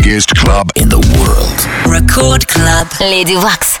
biggest club in the world. Record Club. Lady Wax.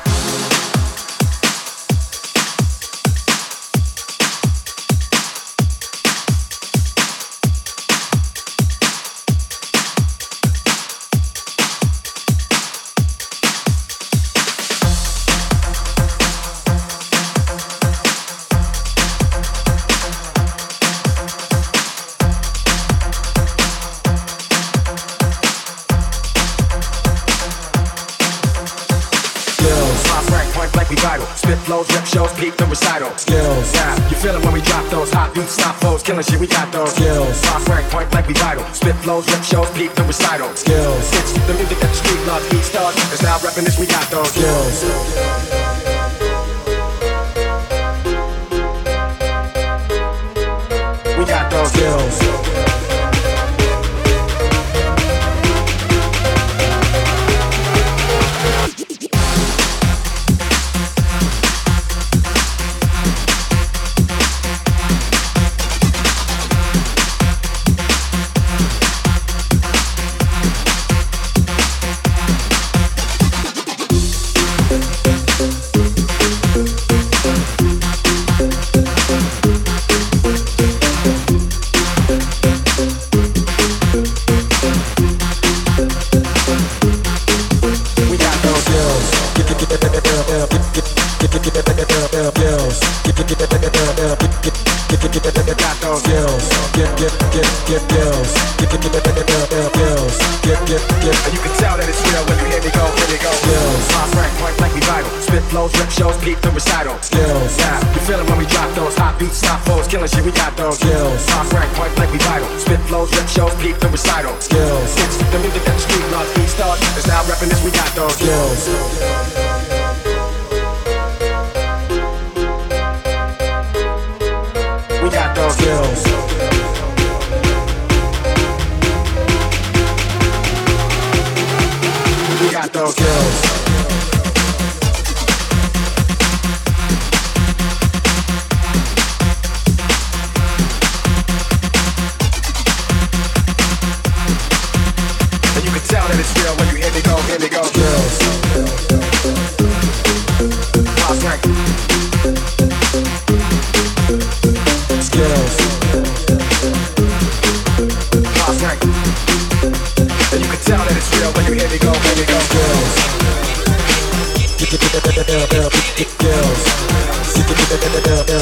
Killing shit, we got those skills. Fast rank, point blank, we vital. Spit flows, rip shows, peak the recital. Skills. It's the music that the street loves, beat stars. It's now repping this, we got those skills. sitting recital skills. Yeah, you feel it when we drop those hot beats, stop foes, killing shit. We got those skills. Soft rank, point blank, we vital. Spit flows, rip shows, peep the recital skills. It's the music that the street loves. We start, it's now rapping this. We got those skills. We got those skills. We got those skills.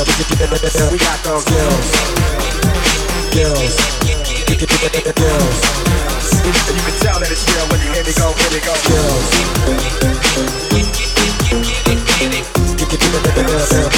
We got those girls. Girls. Girls. You can tell that it's real when you hear me go, hear me go. Girls. Girls.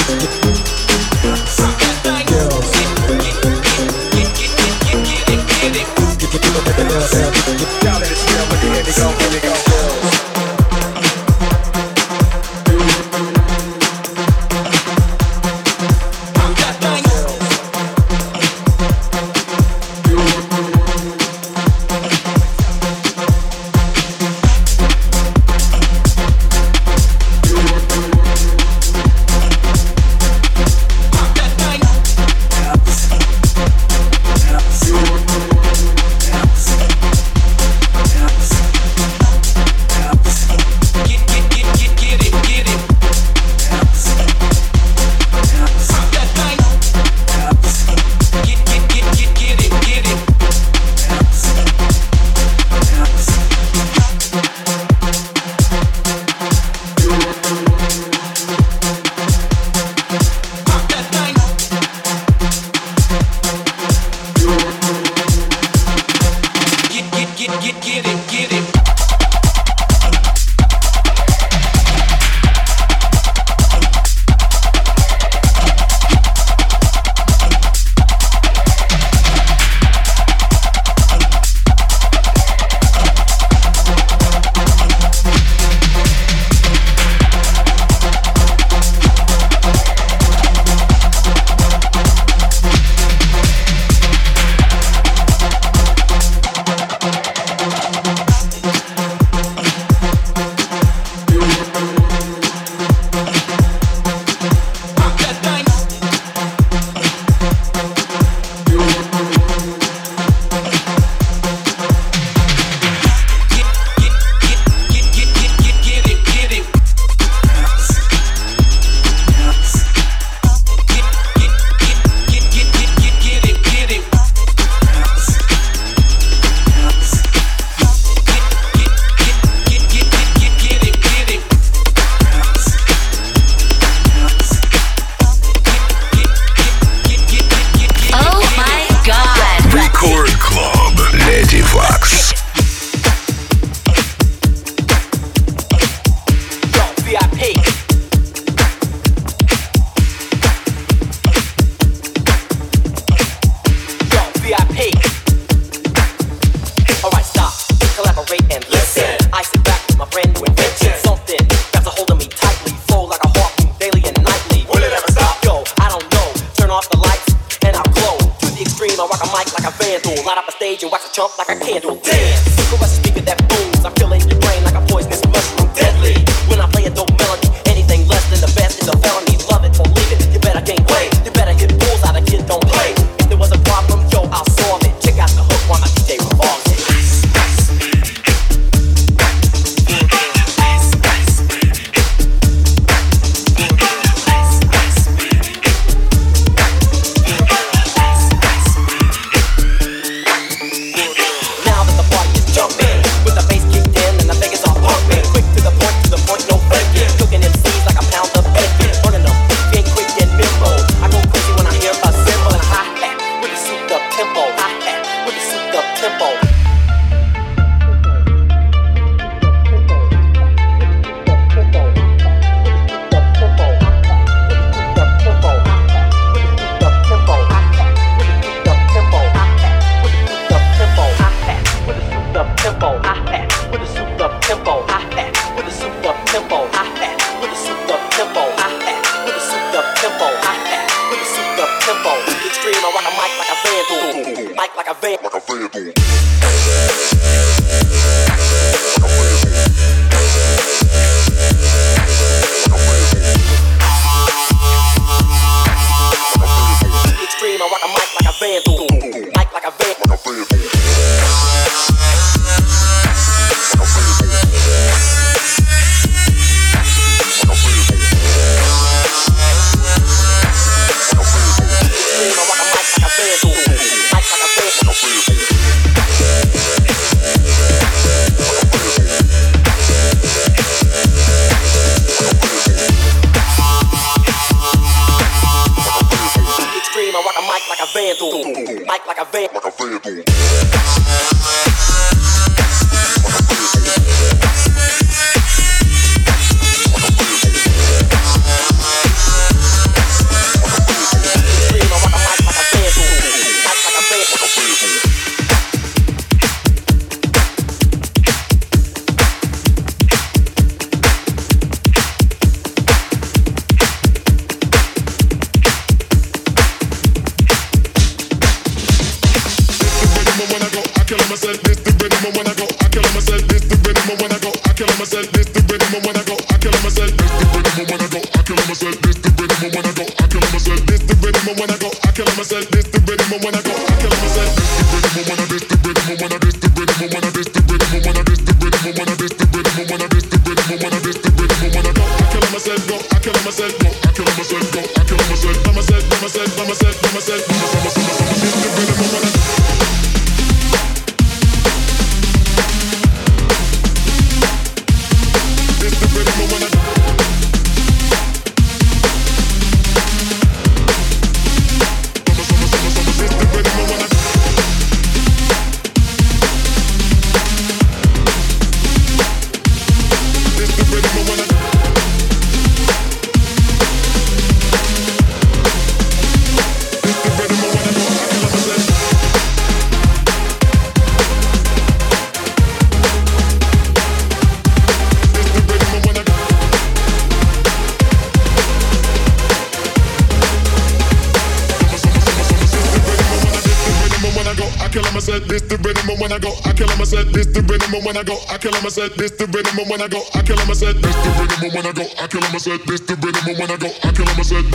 This the rhythm when I go, I kill him. I said this the rhythm when I go, I kill him. I said this the rhythm when I go, I kill him. I said this the rhythm when I go, I kill him. I said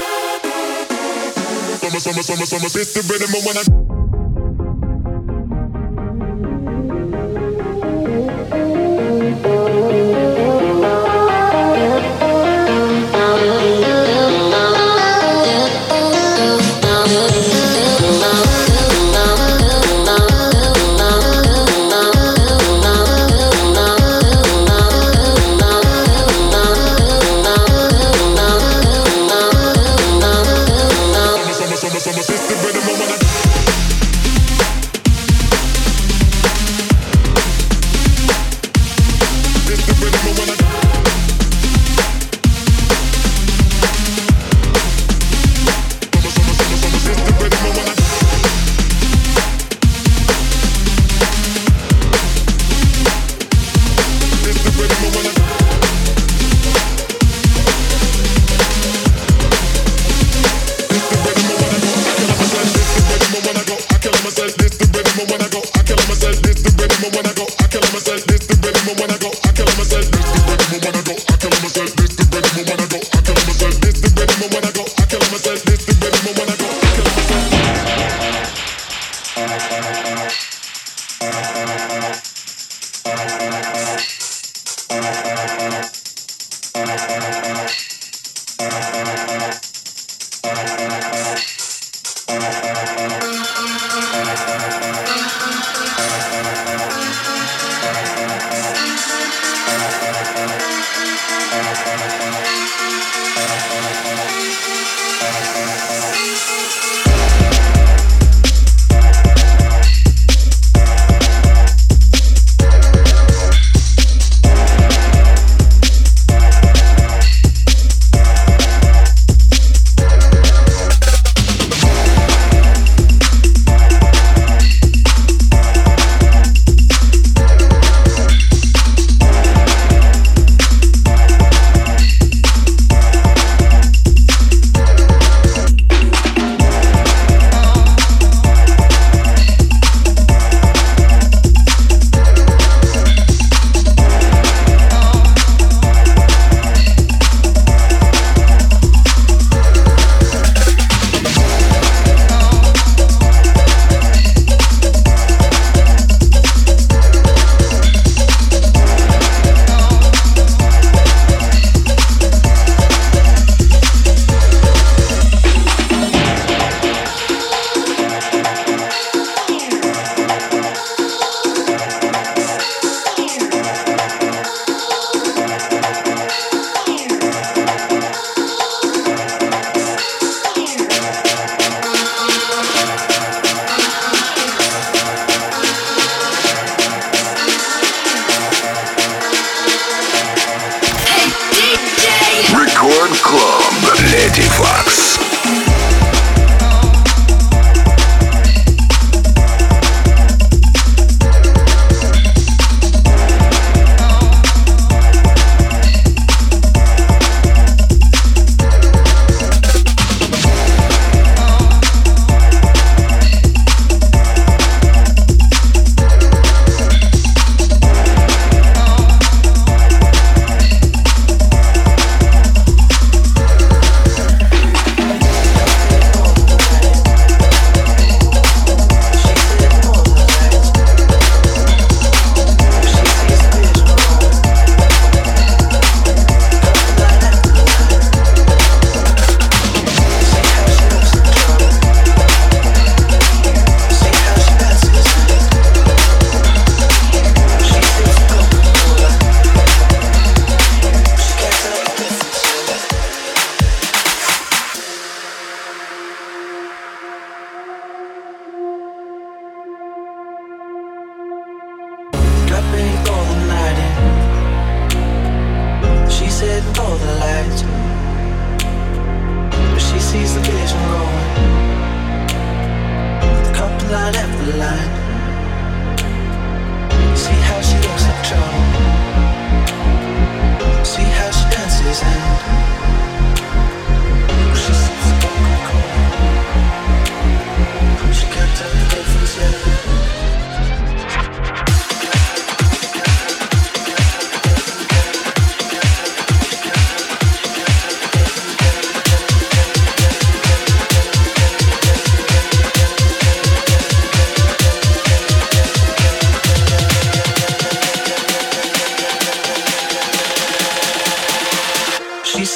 summer, summer, summer, summer. This the rhythm when I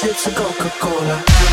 It's of Coca-Cola.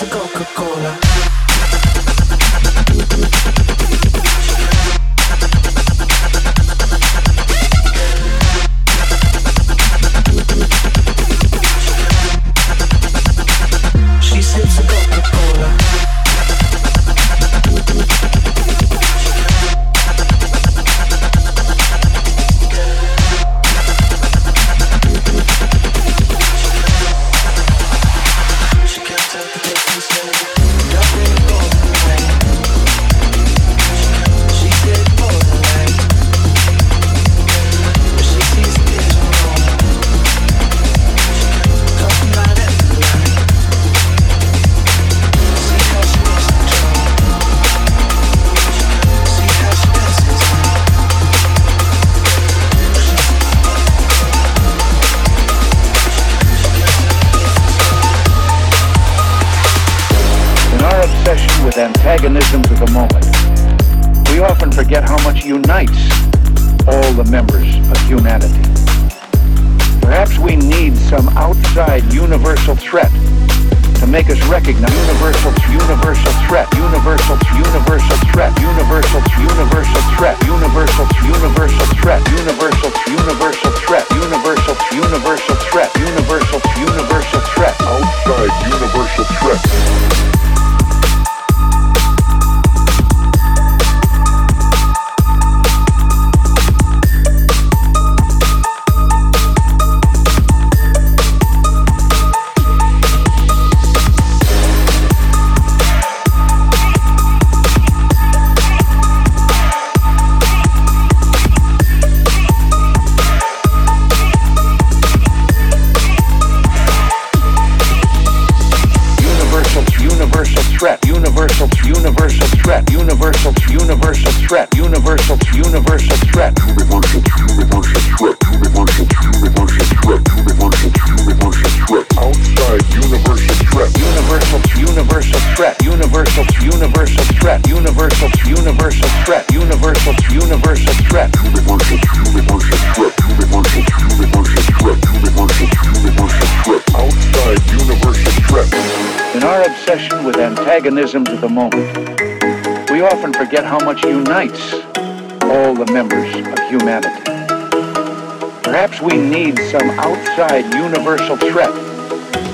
Antagonisms unites all the members of humanity. Perhaps we need some outside universal threat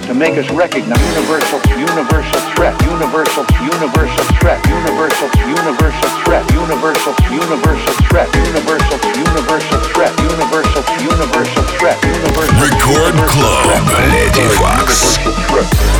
to make us recognize universal universal threat universal universal threat universal universal threat universal universal threat universal universal threat universal universal threat universal record club. lady wax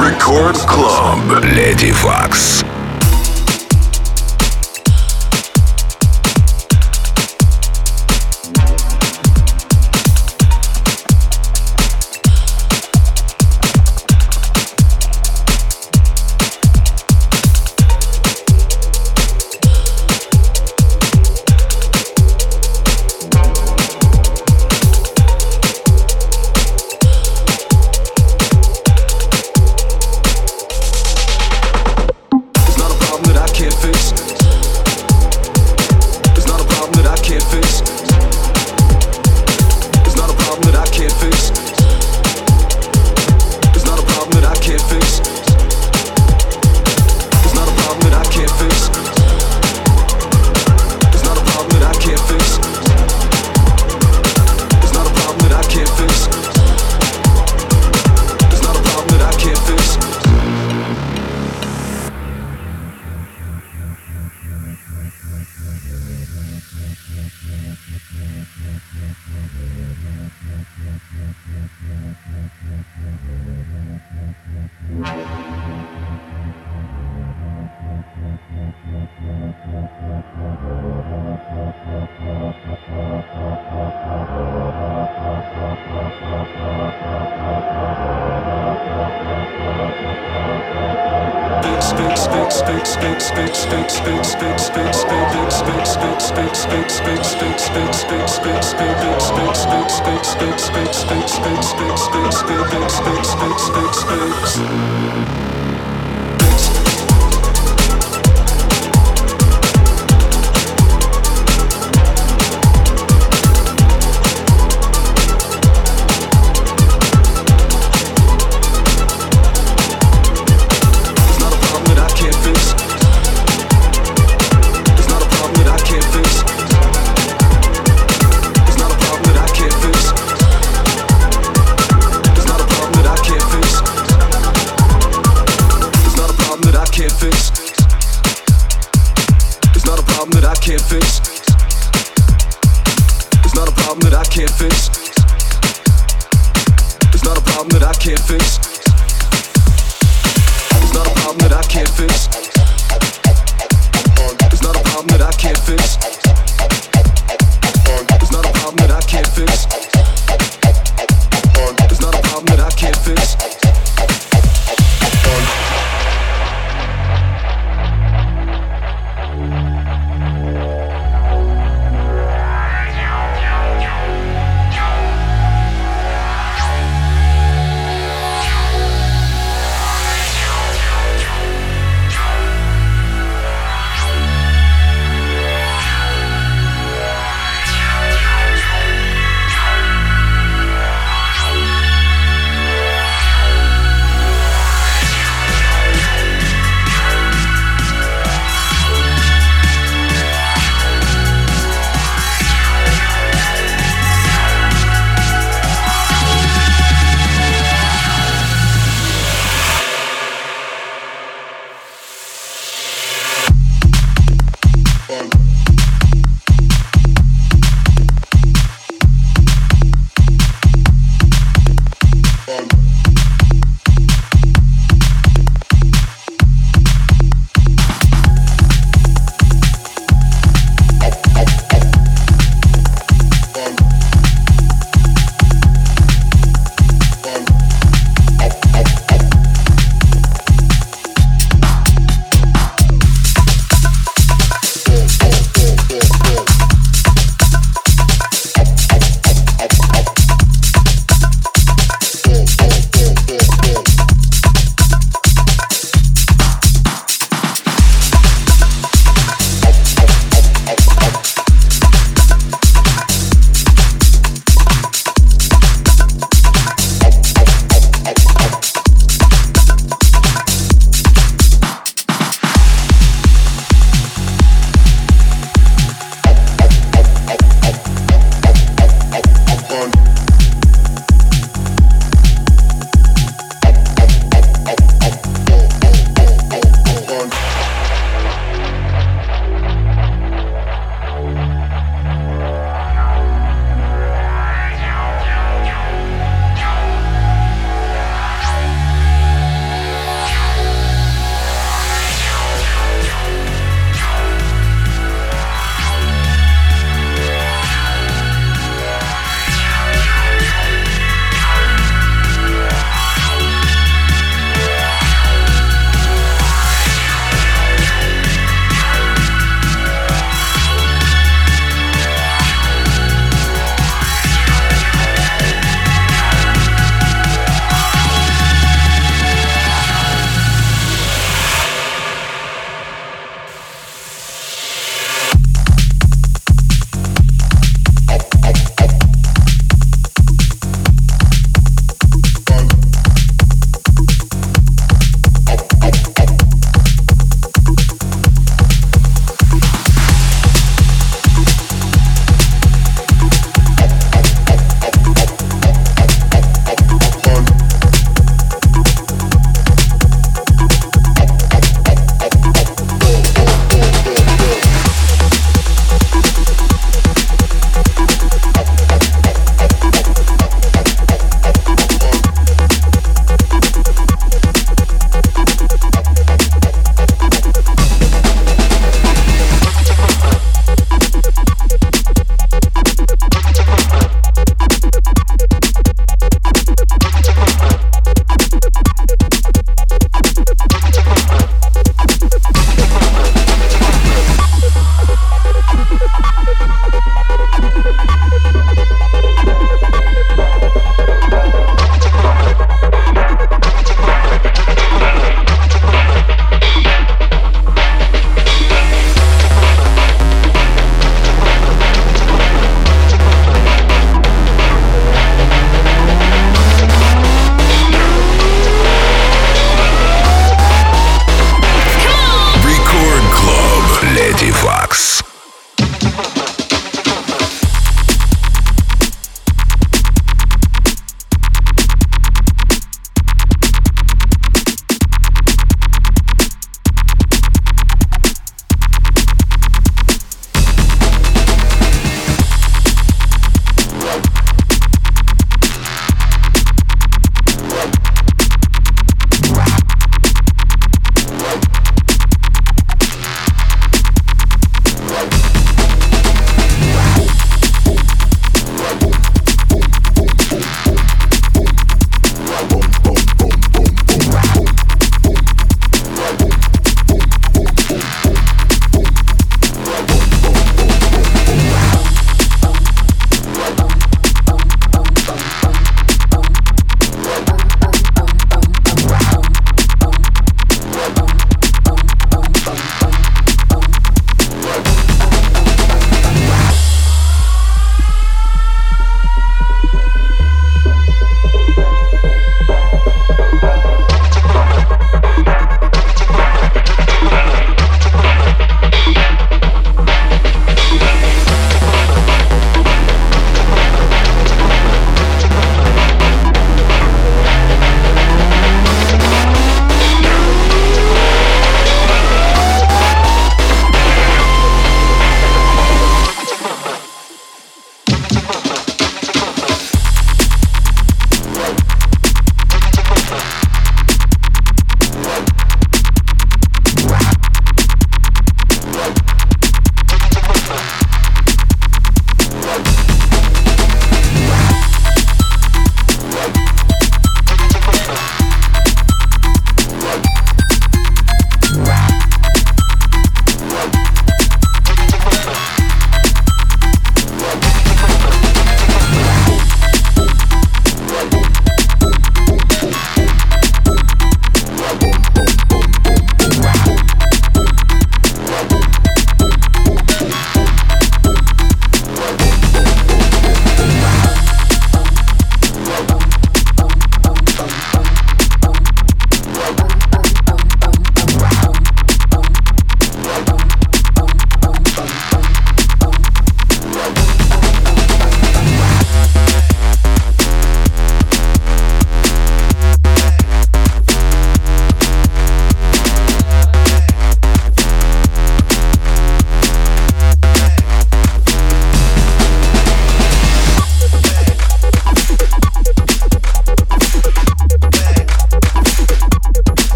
Record Club. Lady Fox.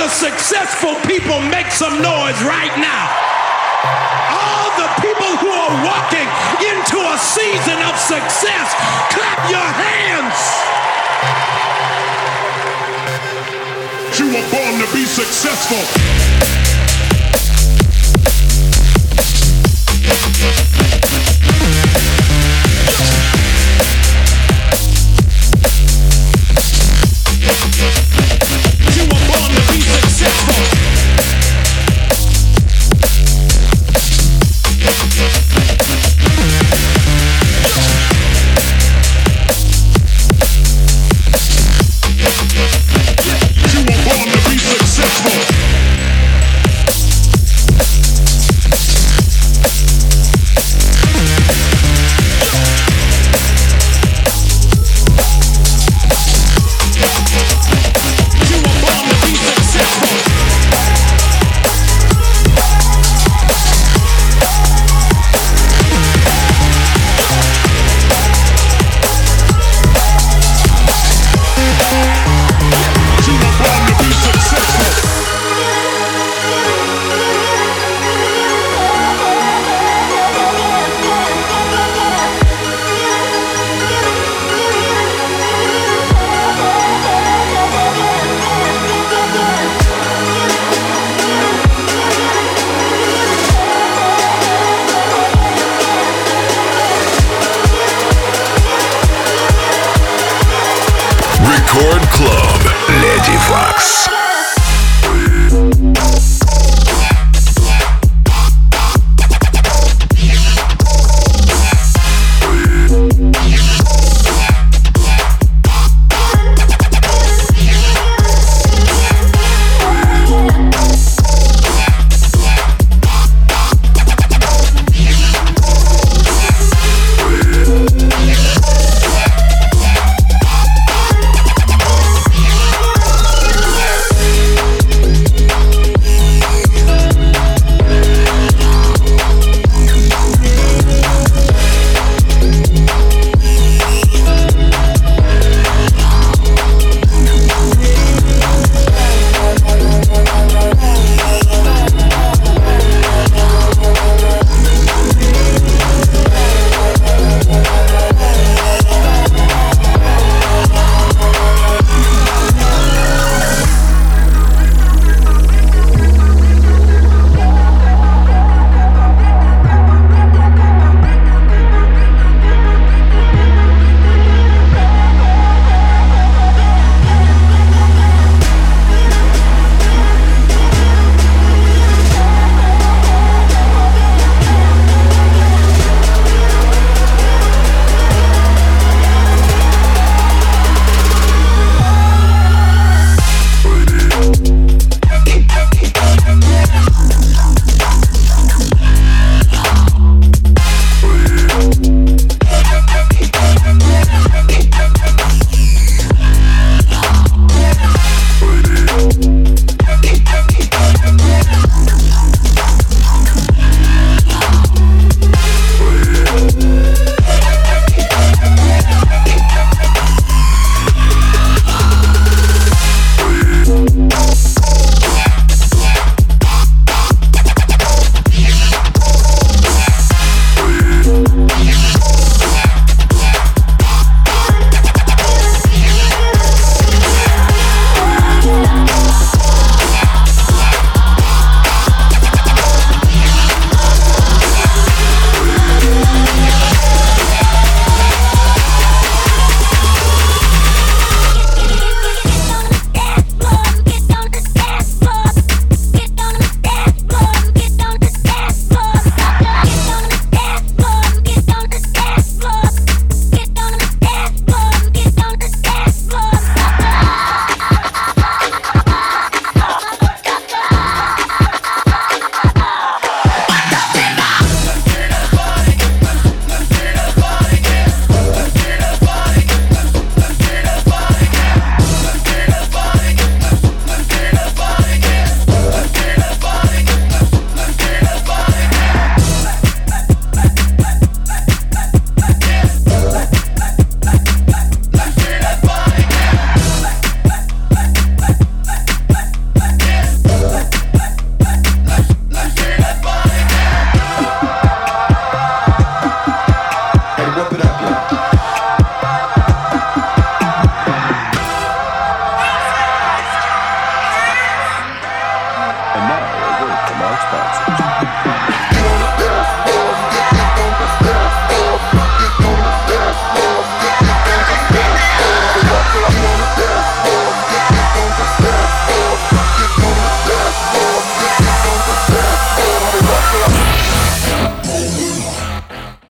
the successful people make some noise right now. All the people who are walking into a season of success, clap your hands. You were born to be successful sponsors.